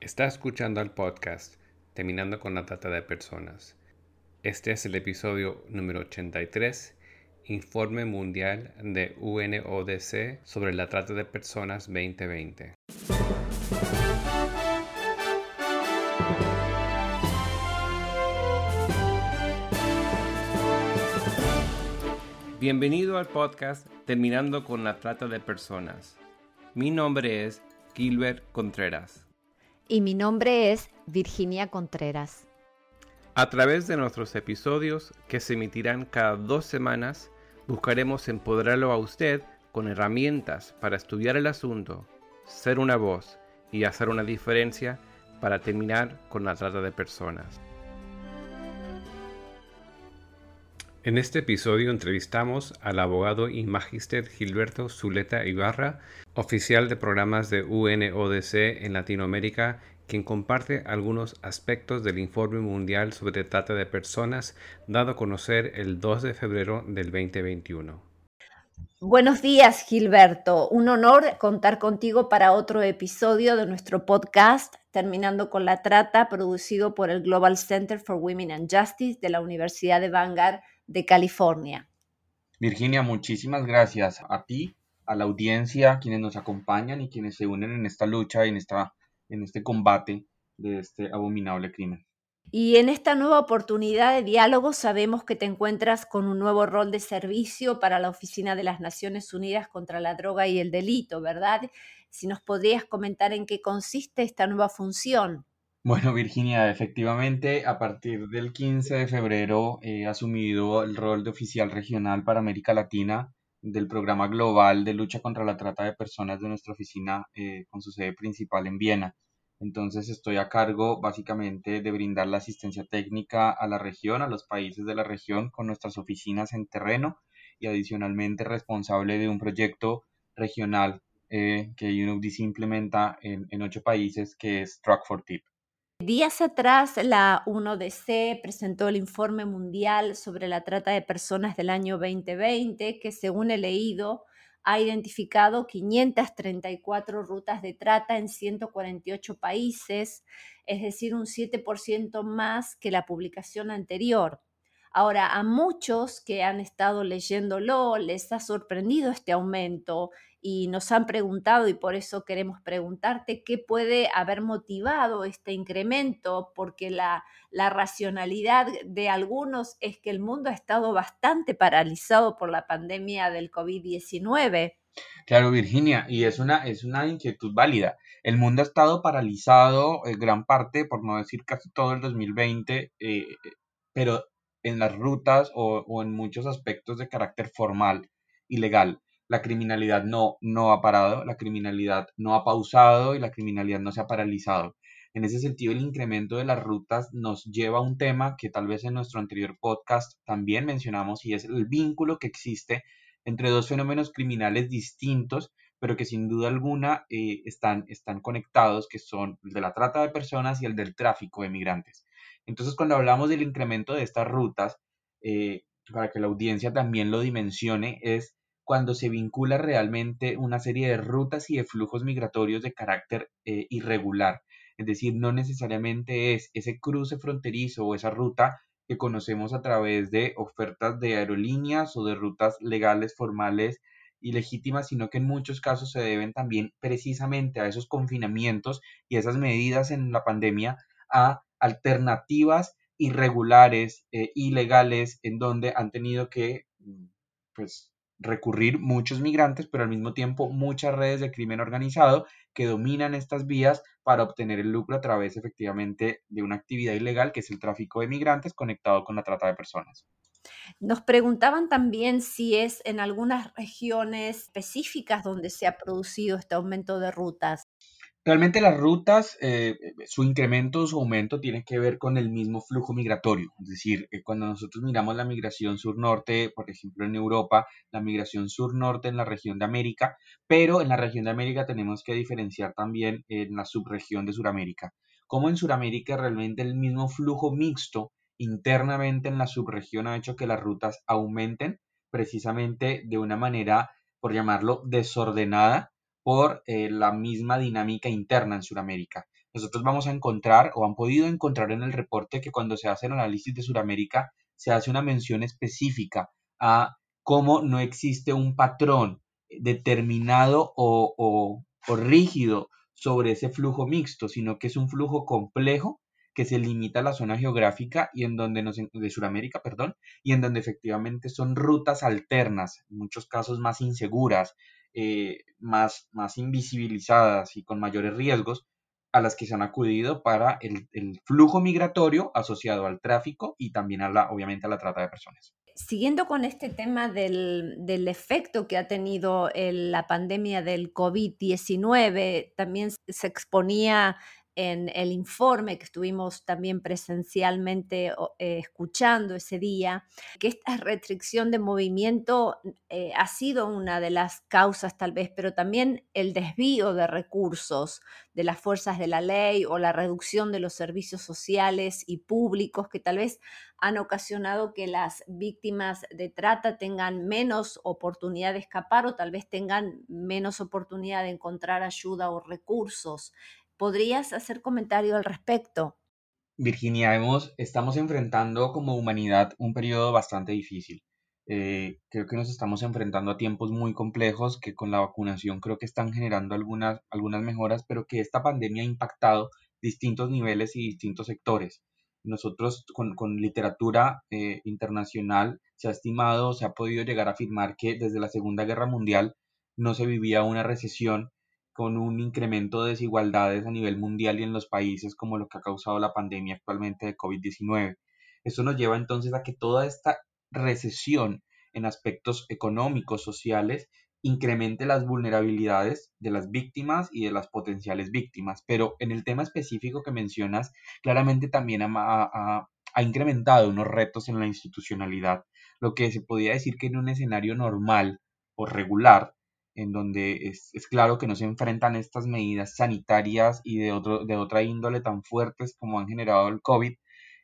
Está escuchando el podcast Terminando con la Trata de Personas. Este es el episodio número 83, Informe Mundial de UNODC sobre la Trata de Personas 2020. Bienvenido al podcast Terminando con la Trata de Personas. Mi nombre es Gilbert Contreras. Y mi nombre es Virginia Contreras. A través de nuestros episodios, que se emitirán cada dos semanas, buscaremos empoderarlo a usted con herramientas para estudiar el asunto, ser una voz y hacer una diferencia para terminar con la trata de personas. En este episodio entrevistamos al abogado y magíster Gilberto Zuleta Ibarra, oficial de programas de UNODC en Latinoamérica, quien comparte algunos aspectos del informe mundial sobre trata de personas dado a conocer el 2 de febrero del 2021. Buenos días, Gilberto. Un honor contar contigo para otro episodio de nuestro podcast, terminando con la trata, producido por el Global Center for Women and Justice de la Universidad de Vanguard de California. Virginia, muchísimas gracias a ti, a la audiencia, quienes nos acompañan y quienes se unen en esta lucha y en, esta, en este combate de este abominable crimen. Y en esta nueva oportunidad de diálogo sabemos que te encuentras con un nuevo rol de servicio para la Oficina de las Naciones Unidas contra la Droga y el Delito, ¿verdad? Si nos podrías comentar en qué consiste esta nueva función. Bueno, Virginia, efectivamente, a partir del 15 de febrero he asumido el rol de oficial regional para América Latina del programa global de lucha contra la trata de personas de nuestra oficina eh, con su sede principal en Viena. Entonces estoy a cargo básicamente de brindar la asistencia técnica a la región, a los países de la región con nuestras oficinas en terreno y adicionalmente responsable de un proyecto regional eh, que UNODC implementa en, en ocho países que es Truck for Tip. Días atrás, la UNODC presentó el informe mundial sobre la trata de personas del año 2020, que según he leído, ha identificado 534 rutas de trata en 148 países, es decir, un 7% más que la publicación anterior. Ahora, a muchos que han estado leyéndolo les ha sorprendido este aumento y nos han preguntado, y por eso queremos preguntarte, qué puede haber motivado este incremento, porque la, la racionalidad de algunos es que el mundo ha estado bastante paralizado por la pandemia del COVID-19. Claro, Virginia, y es una, es una inquietud válida. El mundo ha estado paralizado en gran parte, por no decir casi todo el 2020, eh, pero en las rutas o, en muchos aspectos de carácter formal y legal. La criminalidad no, no ha parado, la criminalidad no ha pausado y la criminalidad no se ha paralizado. En ese sentido, el incremento de las rutas nos lleva a un tema que tal vez en nuestro anterior podcast también mencionamos y es el vínculo que existe entre dos fenómenos criminales distintos, pero que sin duda alguna eh, están, están conectados, que son el de la trata de personas y el del tráfico de migrantes. Entonces, cuando hablamos del incremento de estas rutas, eh, para que la audiencia también lo dimensione, es cuando se vincula realmente una serie de rutas y de flujos migratorios de carácter eh, irregular. Es decir, no necesariamente es ese cruce fronterizo o esa ruta que conocemos a través de ofertas de aerolíneas o de rutas legales, formales y legítimas, sino que en muchos casos se deben también precisamente a esos confinamientos y esas medidas en la pandemia a alternativas irregulares, eh, ilegales, en donde han tenido que mm, pues, recurrir muchos migrantes, pero al mismo tiempo muchas redes de crimen organizado que dominan estas vías para obtener el lucro a través efectivamente de una actividad ilegal que es el tráfico de migrantes conectado con la trata de personas. Nos preguntaban también si es en algunas regiones específicas donde se ha producido este aumento de rutas. Realmente las rutas, eh, su incremento o su aumento tiene que ver con el mismo flujo migratorio. Es decir, eh, cuando nosotros miramos la migración sur-norte, por ejemplo en Europa, la migración sur-norte en la región de América, pero en la región de América tenemos que diferenciar también en la subregión de Sudamérica. Como en Sudamérica realmente el mismo flujo mixto internamente en la subregión ha hecho que las rutas aumenten precisamente de una manera, por llamarlo, desordenada por eh, la misma dinámica interna en Sudamérica. nosotros vamos a encontrar o han podido encontrar en el reporte que cuando se hace el análisis de Sudamérica se hace una mención específica a cómo no existe un patrón determinado o, rígido sobre ese flujo mixto, sino que es un flujo complejo que se limita a la zona geográfica y en donde de Sudamérica, perdón, y en donde efectivamente son rutas alternas, en muchos casos más inseguras, eh, más, más invisibilizadas y con mayores riesgos a las que se han acudido para el, flujo migratorio asociado al tráfico y también a la, obviamente a la trata de personas. Siguiendo con este tema del, efecto que ha tenido la pandemia del COVID-19, también se exponía en el informe que estuvimos también presencialmente eh, escuchando ese día, que esta restricción de movimiento eh, ha sido una de las causas tal vez, pero también el desvío de recursos de las fuerzas de la ley o la reducción de los servicios sociales y públicos que tal vez han ocasionado que las víctimas de trata tengan menos oportunidad de escapar o tal vez tengan menos oportunidad de encontrar ayuda o recursos. ¿Podrías hacer comentario al respecto? Virginia, estamos enfrentando como humanidad un periodo bastante difícil. Eh, creo que nos estamos enfrentando a tiempos muy complejos que con la vacunación creo que están generando algunas, algunas mejoras, pero que esta pandemia ha impactado distintos niveles y distintos sectores. Nosotros con, con literatura eh, internacional se ha estimado, se ha podido llegar a afirmar que desde la Segunda Guerra Mundial no se vivía una recesión con un incremento de desigualdades a nivel mundial y en los países como lo que ha causado la pandemia actualmente de COVID-19. Esto nos lleva entonces a que toda esta recesión en aspectos económicos, sociales, incremente las vulnerabilidades de las víctimas y de las potenciales víctimas. Pero en el tema específico que mencionas, claramente también ha, ha incrementado unos retos en la institucionalidad, lo que se podría decir que en un escenario normal o regular en donde es, claro que no se enfrentan estas medidas sanitarias y de, otro, de otra índole tan fuertes como han generado el COVID,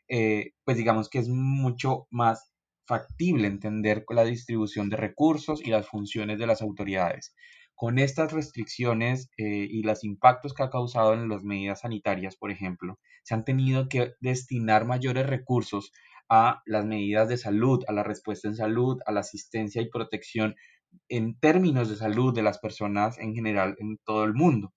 eh, pues digamos que es mucho más factible entender la distribución de recursos y las funciones de las autoridades. Con estas restricciones eh, y los impactos que ha causado en las medidas sanitarias, por ejemplo, se han tenido que destinar mayores recursos a las medidas de salud, a la respuesta en salud, a la asistencia y protección en términos de salud de las personas en general en todo el mundo.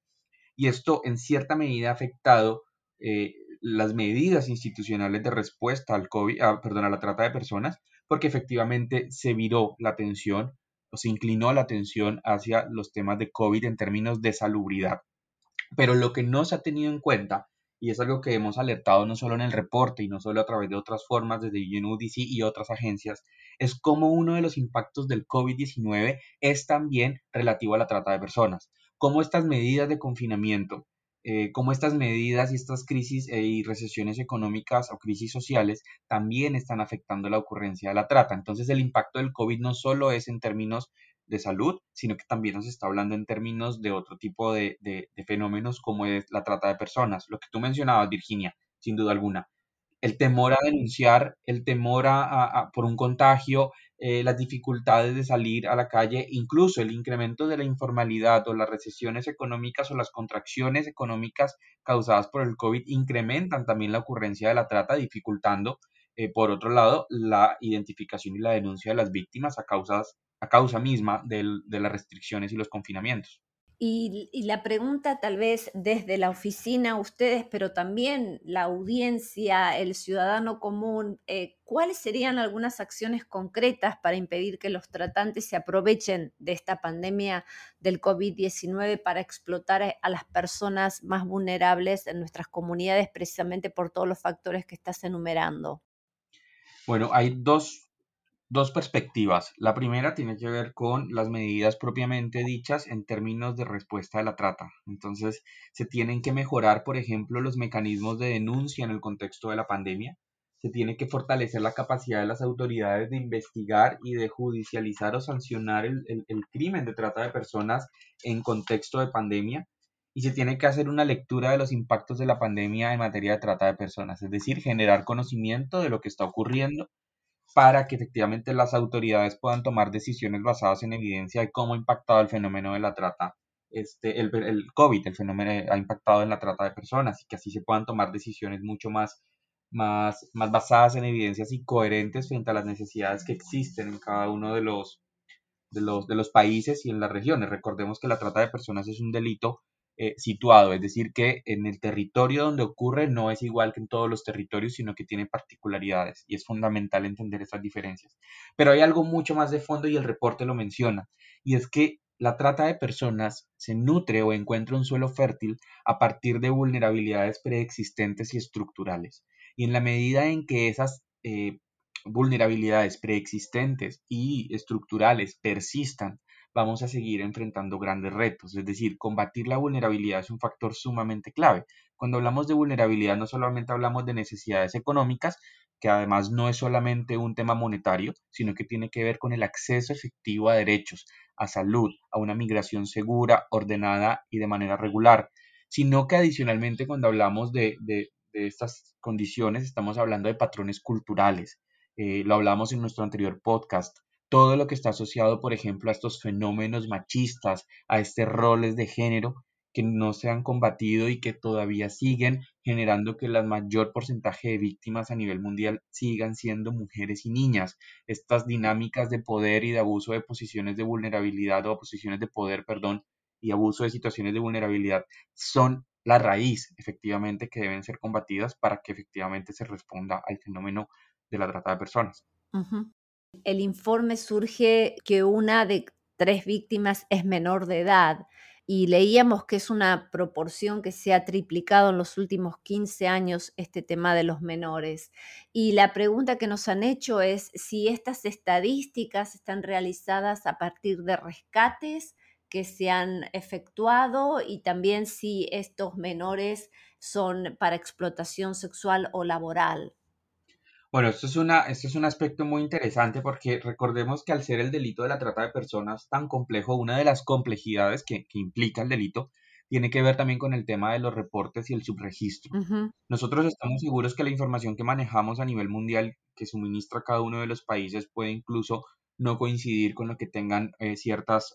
Y esto en cierta medida ha afectado eh, las medidas institucionales de respuesta al COVID, a, perdón, a la trata de personas, porque efectivamente se viró la atención o se inclinó la atención hacia los temas de COVID en términos de salubridad. Pero lo que no se ha tenido en cuenta, y es algo que hemos alertado no solo en el reporte y no solo a través de otras formas desde UNODC y otras agencias, es como uno de los impactos del COVID-19 es también relativo a la trata de personas. Cómo estas medidas de confinamiento, eh, cómo estas medidas y estas crisis eh, y recesiones económicas o crisis sociales también están afectando la ocurrencia de la trata. Entonces el impacto del COVID no solo es en términos de salud, sino que también nos está hablando en términos de otro tipo de, de fenómenos como es la trata de personas. Lo que tú mencionabas, Virginia, sin duda alguna el temor a denunciar, el temor a, por un contagio, eh, las dificultades de salir a la calle, incluso el incremento de la informalidad o las recesiones económicas o las contracciones económicas causadas por el COVID incrementan también la ocurrencia de la trata, dificultando, eh, por otro lado, la identificación y la denuncia de las víctimas a, causas, a causa misma de las restricciones y los confinamientos. Y, la pregunta tal vez desde la oficina, ustedes, pero también la audiencia, el ciudadano común, eh, ¿cuáles serían algunas acciones concretas para impedir que los tratantes se aprovechen de esta pandemia del COVID-19 para explotar a las personas más vulnerables en nuestras comunidades precisamente por todos los factores que estás enumerando? Bueno, hay dos dos perspectivas. La primera tiene que ver con las medidas propiamente dichas en términos de respuesta de la trata. Entonces, se tienen que mejorar, por ejemplo, los mecanismos de denuncia en el contexto de la pandemia. Se tiene que fortalecer la capacidad de las autoridades de investigar y de judicializar o sancionar el, el crimen de trata de personas en contexto de pandemia y se tiene que hacer una lectura de los impactos de la pandemia en materia de trata de personas, es decir, generar conocimiento de lo que está ocurriendo para que efectivamente las autoridades puedan tomar decisiones basadas en evidencia de cómo ha impactado el fenómeno de la trata este, el, el COVID, el fenómeno ha impactado en la trata de personas y que así se puedan tomar decisiones mucho más, más, más basadas en evidencias y coherentes frente a las necesidades que existen en cada uno de los, de los, de los países y en las regiones. Recordemos que la trata de personas es un delito eh, situado, es decir, que en el territorio donde ocurre no es igual que en todos los territorios, sino que tiene particularidades y es fundamental entender esas diferencias. Pero hay algo mucho más de fondo y el reporte lo menciona, y es que la trata de personas se nutre o encuentra un suelo fértil a partir de vulnerabilidades preexistentes y estructurales. Y en la medida en que esas eh, vulnerabilidades preexistentes y estructurales persistan, vamos a seguir enfrentando grandes retos. Es decir, combatir la vulnerabilidad es un factor sumamente clave. Cuando hablamos de vulnerabilidad no solamente hablamos de necesidades económicas, que además no es solamente un tema monetario, sino que tiene que ver con el acceso efectivo a derechos, a salud, a una migración segura, ordenada y de manera regular, sino que adicionalmente cuando hablamos de, estas condiciones estamos hablando de patrones culturales. Eh, lo hablamos en nuestro anterior podcast, todo lo que está asociado, por ejemplo, a estos fenómenos machistas, a estos roles de género que no se han combatido y que todavía siguen generando que el mayor porcentaje de víctimas a nivel mundial sigan siendo mujeres y niñas. Estas dinámicas de poder y de abuso de posiciones de vulnerabilidad o posiciones de poder, perdón, y abuso de situaciones de vulnerabilidad son la raíz, efectivamente, que deben ser combatidas para que efectivamente se responda al fenómeno de la trata de personas. El informe surge que una de tres víctimas es menor de edad y leíamos que es una proporción que se ha triplicado en los últimos 15 años este tema de los menores. Y la pregunta que nos han hecho es si estas estadísticas están realizadas a partir de rescates que se han efectuado y también si estos menores son para explotación sexual o laboral. Bueno, esto es, una, esto es un aspecto muy interesante porque recordemos que al ser el delito de la trata de personas tan complejo, una de las complejidades que, implica el delito tiene que ver también con el tema de los reportes y el subregistro. Nosotros estamos seguros que la información que manejamos a nivel mundial que suministra cada uno de los países puede incluso no coincidir con lo que tengan eh, ciertas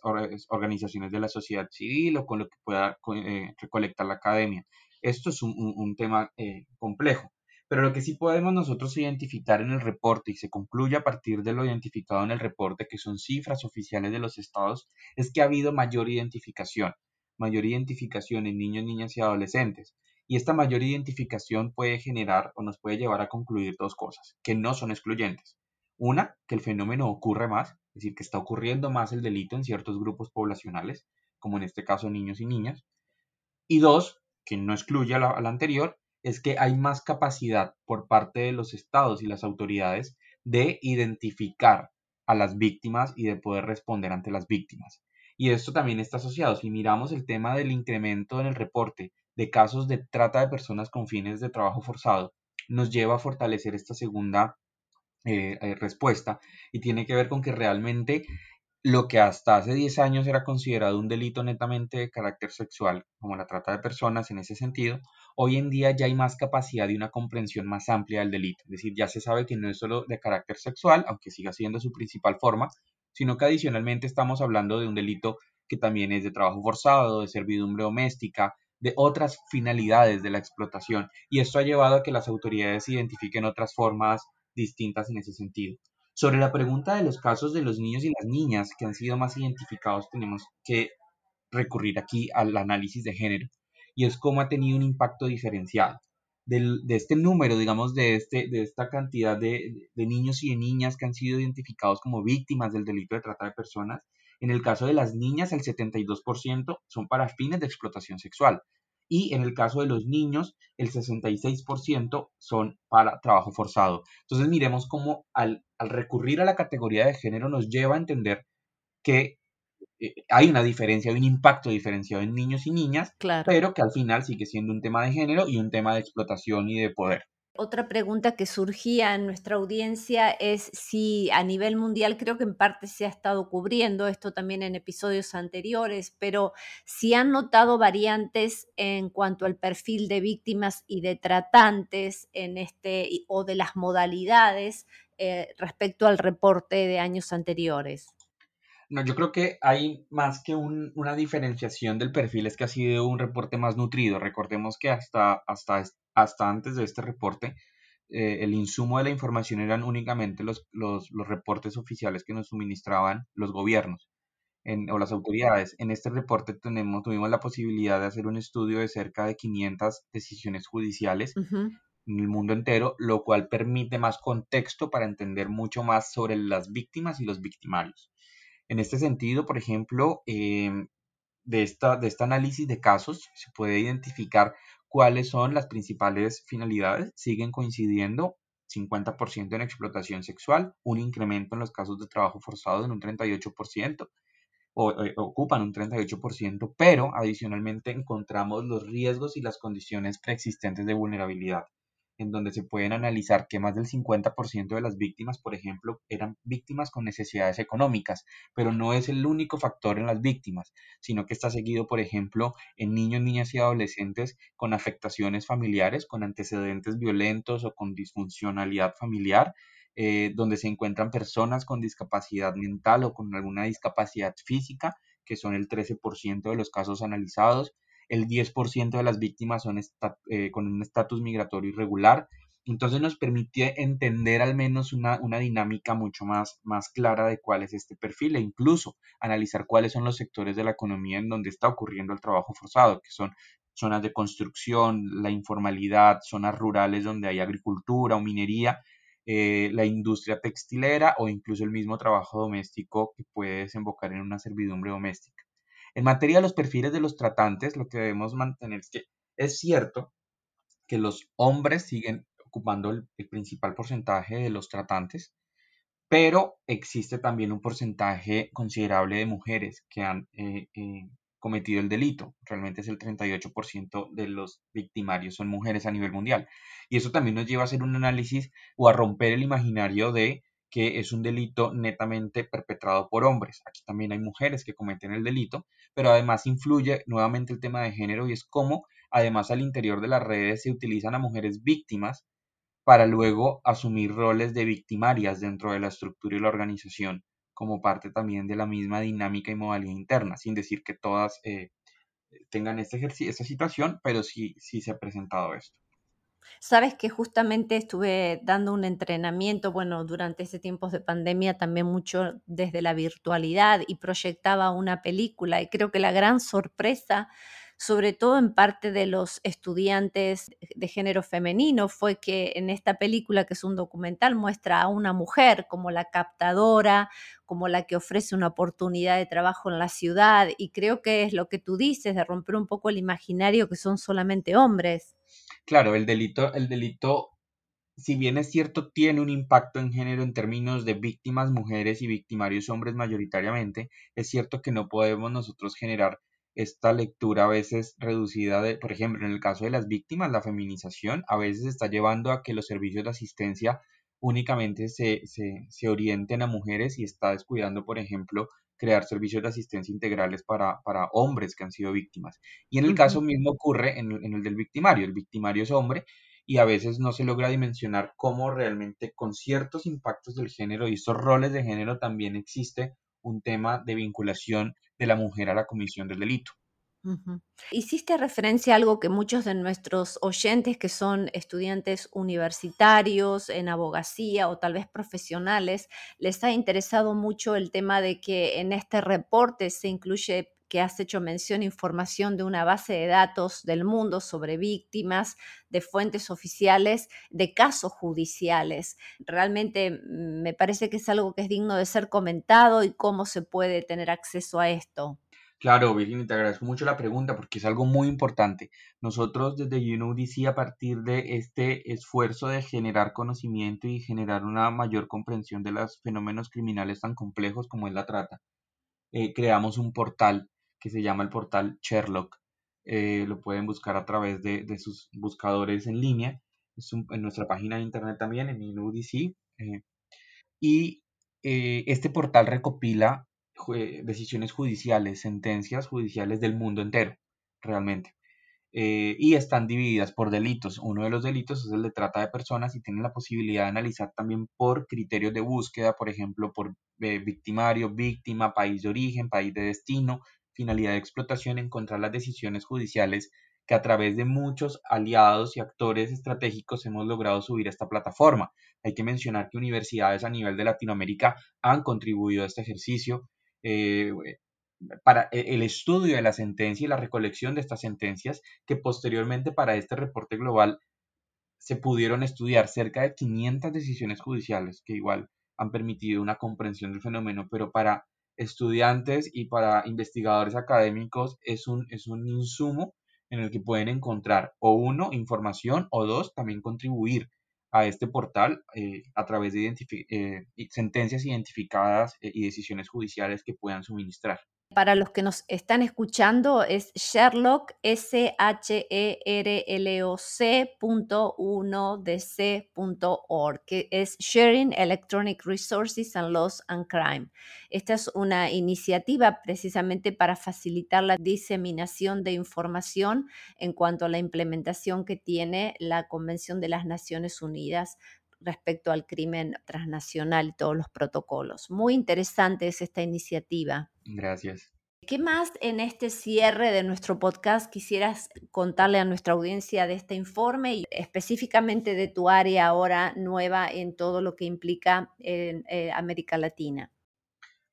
organizaciones de la sociedad civil o con lo que pueda eh, recolectar la academia. Esto es un, tema eh, complejo. Pero lo que sí podemos nosotros identificar en el reporte y se concluye a partir de lo identificado en el reporte, que son cifras oficiales de los estados, es que ha habido mayor identificación, mayor identificación en niños, niñas y adolescentes. Y esta mayor identificación puede generar o nos puede llevar a concluir dos cosas, que no son excluyentes. Una, que el fenómeno ocurre más, es decir, que está ocurriendo más el delito en ciertos grupos poblacionales, como en este caso niños y niñas. Y dos, que no excluye a la, anterior, es que hay más capacidad por parte de los estados y las autoridades de identificar a las víctimas y de poder responder ante las víctimas. Y esto también está asociado. Si miramos el tema del incremento en el reporte de casos de trata de personas con fines de trabajo forzado, nos lleva a fortalecer esta segunda eh, eh, respuesta y tiene que ver con que realmente lo que hasta hace 10 años era considerado un delito netamente de carácter sexual, como la trata de personas en ese sentido, hoy en día ya hay más capacidad y una comprensión más amplia del delito. Es decir, ya se sabe que no es solo de carácter sexual, aunque siga siendo su principal forma, sino que adicionalmente estamos hablando de un delito que también es de trabajo forzado, de servidumbre doméstica, de otras finalidades de la explotación. Y esto ha llevado a que las autoridades identifiquen otras formas distintas en ese sentido. Sobre la pregunta de los casos de los niños y las niñas que han sido más identificados, tenemos que recurrir aquí al análisis de género y es cómo ha tenido un impacto diferenciado. de este número, digamos, de, este, de esta cantidad de, niños y de niñas que han sido identificados como víctimas del delito de trata de personas, en el caso de las niñas, el 72% son para fines de explotación sexual. Y en el caso de los niños, el 66% son para trabajo forzado. Entonces miremos cómo al, recurrir a la categoría de género nos lleva a entender que hay una diferencia, hay un impacto diferenciado en niños y niñas, pero que al final sigue siendo un tema de género y un tema de explotación y de poder. Otra pregunta que surgía en nuestra audiencia es si a nivel mundial, creo que en parte se ha estado cubriendo esto también en episodios anteriores, pero si han notado variantes en cuanto al perfil de víctimas y de tratantes en este o de las modalidades eh, respecto al reporte de años anteriores. No, yo creo que hay más que una diferenciación del perfil, es que ha sido un reporte más nutrido. Recordemos que hasta, hasta, hasta antes de este reporte, eh, el insumo de la información eran únicamente los, los, los, reportes oficiales que nos suministraban los gobiernos en, o las autoridades. En este reporte tenemos, tuvimos la posibilidad de hacer un estudio de cerca de 500 decisiones judiciales en el mundo entero, lo cual permite más contexto para entender mucho más sobre las víctimas y los victimarios. En este sentido, por ejemplo, em, de, esta, de este análisis de casos se puede identificar cuáles son las principales finalidades. Siguen coincidiendo 50% en explotación sexual, un incremento en los casos de trabajo forzado en un 38%, o, eh, ocupan un 38%, pero adicionalmente encontramos los riesgos y las condiciones preexistentes de vulnerabilidad en donde se pueden analizar que más del 50% de las víctimas, por ejemplo, eran víctimas con necesidades económicas, pero no es el único factor en las víctimas, sino que está seguido, por ejemplo, en niños, niñas y adolescentes con afectaciones familiares, con antecedentes violentos o con disfuncionalidad familiar, eh, donde se encuentran personas con discapacidad mental o con alguna discapacidad física, que son el 13% de los casos analizados, el 10% de las víctimas son eh, con un estatus migratorio irregular. Entonces nos permite entender al menos una, dinámica mucho más, clara de cuál es este perfil e incluso analizar cuáles son los sectores de la economía en donde está ocurriendo el trabajo forzado, que son zonas de construcción, la informalidad, zonas rurales donde hay agricultura o minería, eh, la industria textilera o incluso el mismo trabajo doméstico que puede desembocar en una servidumbre doméstica. En materia de los perfiles de los tratantes, lo que debemos mantener es que es cierto que los hombres siguen ocupando el, principal porcentaje de los tratantes, pero existe también un porcentaje considerable de mujeres que han eh, eh, cometido el delito. Realmente es el 38% de los victimarios son mujeres a nivel mundial. Y eso también nos lleva a hacer un análisis o a romper el imaginario de que es un delito netamente perpetrado por hombres. Aquí también hay mujeres que cometen el delito, pero además influye nuevamente el tema de género y es cómo además al interior de las redes se utilizan a mujeres víctimas para luego asumir roles de victimarias dentro de la estructura y la organización como parte también de la misma dinámica y modalidad interna, sin decir que todas eh, tengan este esta situación, pero sí, sí se ha presentado esto. Sabes que justamente estuve dando un entrenamiento, bueno, durante ese tiempo de pandemia también mucho desde la virtualidad y proyectaba una película y creo que la gran sorpresa, sobre todo en parte de los estudiantes de género femenino, fue que en esta película, que es un documental, muestra a una mujer como la captadora, como la que ofrece una oportunidad de trabajo en la ciudad y creo que es lo que tú dices, de romper un poco el imaginario que son solamente hombres. Claro, el delito, el delito, si bien es cierto, tiene un impacto en género en términos de víctimas mujeres y victimarios hombres mayoritariamente, es cierto que no podemos nosotros generar esta lectura a veces reducida de, por ejemplo, en el caso de las víctimas, la feminización a veces está llevando a que los servicios de asistencia únicamente se, se, se orienten a mujeres y está descuidando, por ejemplo, crear servicios de asistencia integrales para, para hombres que han sido víctimas. Y en el caso mismo ocurre en, en el del victimario. El victimario es hombre y a veces no se logra dimensionar cómo realmente con ciertos impactos del género y estos roles de género también existe un tema de vinculación de la mujer a la comisión del delito. Hiciste referencia a algo que muchos de nuestros oyentes que son estudiantes universitarios en abogacía o tal vez profesionales, les ha interesado mucho el tema de que en este reporte se incluye que has hecho mención información de una base de datos del mundo sobre víctimas, de fuentes oficiales, de casos judiciales. Realmente mm, me parece que es algo que es digno de ser comentado y cómo se puede tener acceso a esto. Claro, Virginia, te agradezco mucho la pregunta porque es algo muy importante. Nosotros desde UNODC, a partir de este esfuerzo de generar conocimiento y generar una mayor comprensión de los fenómenos criminales tan complejos como es la trata, eh, creamos un portal que se llama el portal Sherlock. Eh, lo pueden buscar a través de, sus buscadores en línea. Es en nuestra página de internet también, en UNODC. Eh, y este portal recopila decisiones judiciales, sentencias judiciales del mundo entero, realmente. eh, y están divididas por delitos. Uno de los delitos es el de trata de personas y tienen la posibilidad de analizar también por criterios de búsqueda, por ejemplo, por eh, victimario, víctima, país de origen, país de destino, finalidad de explotación, encontrar las decisiones judiciales que a través de muchos aliados y actores estratégicos hemos logrado subir a esta plataforma. Hay que mencionar que universidades a nivel de Latinoamérica han contribuido a este ejercicio. Eh, para e, el estudio de la sentencia y la recolección de estas sentencias, que posteriormente para este reporte global se pudieron estudiar cerca de 500 decisiones judiciales que igual han permitido una comprensión del fenómeno, pero para estudiantes y para investigadores académicos es un, es un insumo en el que pueden encontrar o uno, información o dos, también contribuir a este portal eh, a través de eh, sentencias identificadas eh, y decisiones judiciales que puedan suministrar. Para los que nos están escuchando, es Sherlock, s h e r l o c.1dc.org, que es Sharing Electronic Resources and Laws and Crime. Esta es una iniciativa precisamente para facilitar la diseminación de información en cuanto a la implementación que tiene la Convención de las Naciones Unidas respecto al crimen transnacional y todos los protocolos. Muy interesante es esta iniciativa. Gracias. ¿Qué más en este cierre de nuestro podcast quisieras contarle a nuestra audiencia de este informe y específicamente de tu área ahora nueva en todo lo que implica en, eh, América Latina?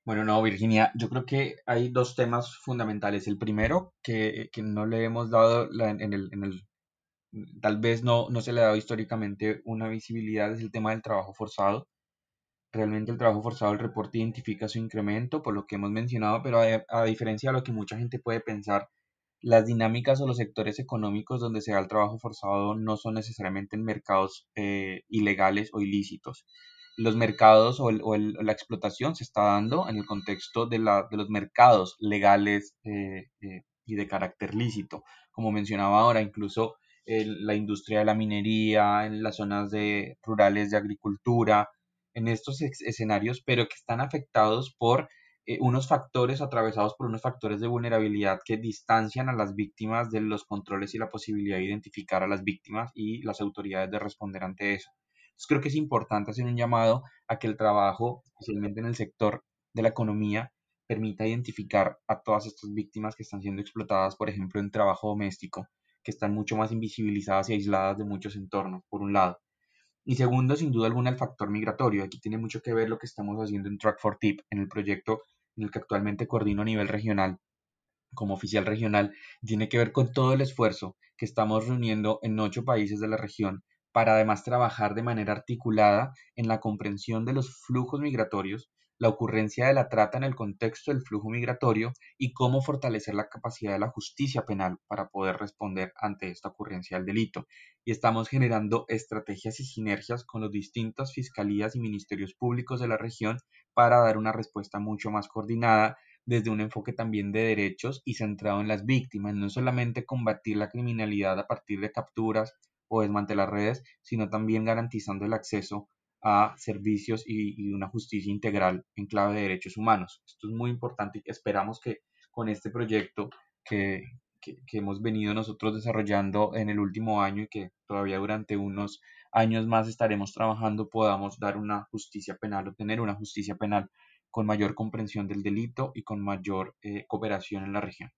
Bueno, no, Virginia, yo creo que hay dos temas fundamentales. El primero, que, no le hemos dado en, el, en, el, tal vez no, no se le ha dado históricamente una visibilidad, es el tema del trabajo forzado. Realmente el trabajo forzado, el reporte identifica su incremento, por lo que hemos mencionado, pero a, diferencia de lo que mucha gente puede pensar, las dinámicas o los sectores económicos donde se da el trabajo forzado no son necesariamente en mercados eh, ilegales o ilícitos. Los mercados o, la explotación se está dando en el contexto de, la, de los mercados legales eh, eh, y de carácter lícito. Como mencionaba ahora, incluso la industria de la minería, en las zonas de, rurales de agricultura, en estos escenarios, pero que están afectados por eh, unos factores, atravesados por unos factores de vulnerabilidad que distancian a las víctimas de los controles y la posibilidad de identificar a las víctimas y las autoridades de responder ante eso. Entonces creo que es importante hacer un llamado a que el trabajo, especialmente en el sector de la economía, permita identificar a todas estas víctimas que están siendo explotadas, por ejemplo, en trabajo doméstico, que están mucho más invisibilizadas y aisladas de muchos entornos, por un lado. Y segundo, sin duda alguna, el factor migratorio. Aquí tiene mucho que ver lo que estamos haciendo en Track for Tip, en el proyecto en el que actualmente coordino a nivel regional como oficial regional. Tiene que ver con todo el esfuerzo que estamos reuniendo en ocho países de la región para además trabajar de manera articulada en la comprensión de los flujos migratorios la ocurrencia de la trata en el contexto del flujo migratorio y cómo fortalecer la capacidad de la justicia penal para poder responder ante esta ocurrencia del delito. Y estamos generando estrategias y sinergias con las distintas fiscalías y ministerios públicos de la región para dar una respuesta mucho más coordinada desde un enfoque también de derechos y centrado en las víctimas, no solamente combatir la criminalidad a partir de capturas o desmantelar redes, sino también garantizando el acceso a servicios y, una justicia integral en clave de derechos humanos. Esto es muy importante y esperamos que con este proyecto que, que, hemos venido nosotros desarrollando en el último año y que todavía durante unos años más estaremos trabajando podamos dar una justicia penal o tener una justicia penal con mayor comprensión del delito y con mayor eh, cooperación en la región.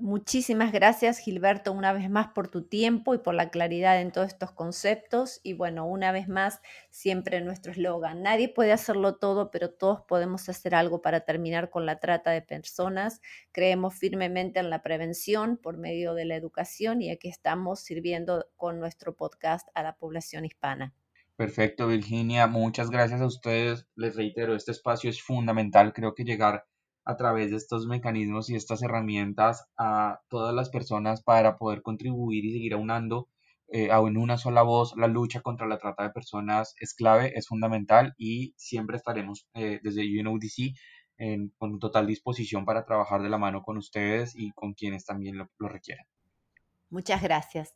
Muchísimas gracias, Gilberto, una vez más por tu tiempo y por la claridad en todos estos conceptos. Y bueno, una vez más, siempre nuestro eslogan, nadie puede hacerlo todo, pero todos podemos hacer algo para terminar con la trata de personas. Creemos firmemente en la prevención por medio de la educación y aquí estamos sirviendo con nuestro podcast a la población hispana. Perfecto, Virginia. Muchas gracias a ustedes. Les reitero, este espacio es fundamental. Creo que llegar a través de estos mecanismos y estas herramientas a todas las personas para poder contribuir y seguir aunando eh, en una sola voz la lucha contra la trata de personas es clave, es fundamental y siempre estaremos eh, desde UNODC en, con total disposición para trabajar de la mano con ustedes y con quienes también lo, lo requieran. Muchas gracias.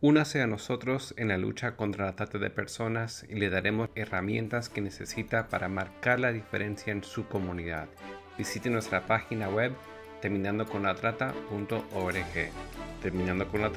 Únase a nosotros en la lucha contra la trata de personas y le daremos herramientas que necesita para marcar la diferencia en su comunidad visite nuestra página web terminando con la Terminando con la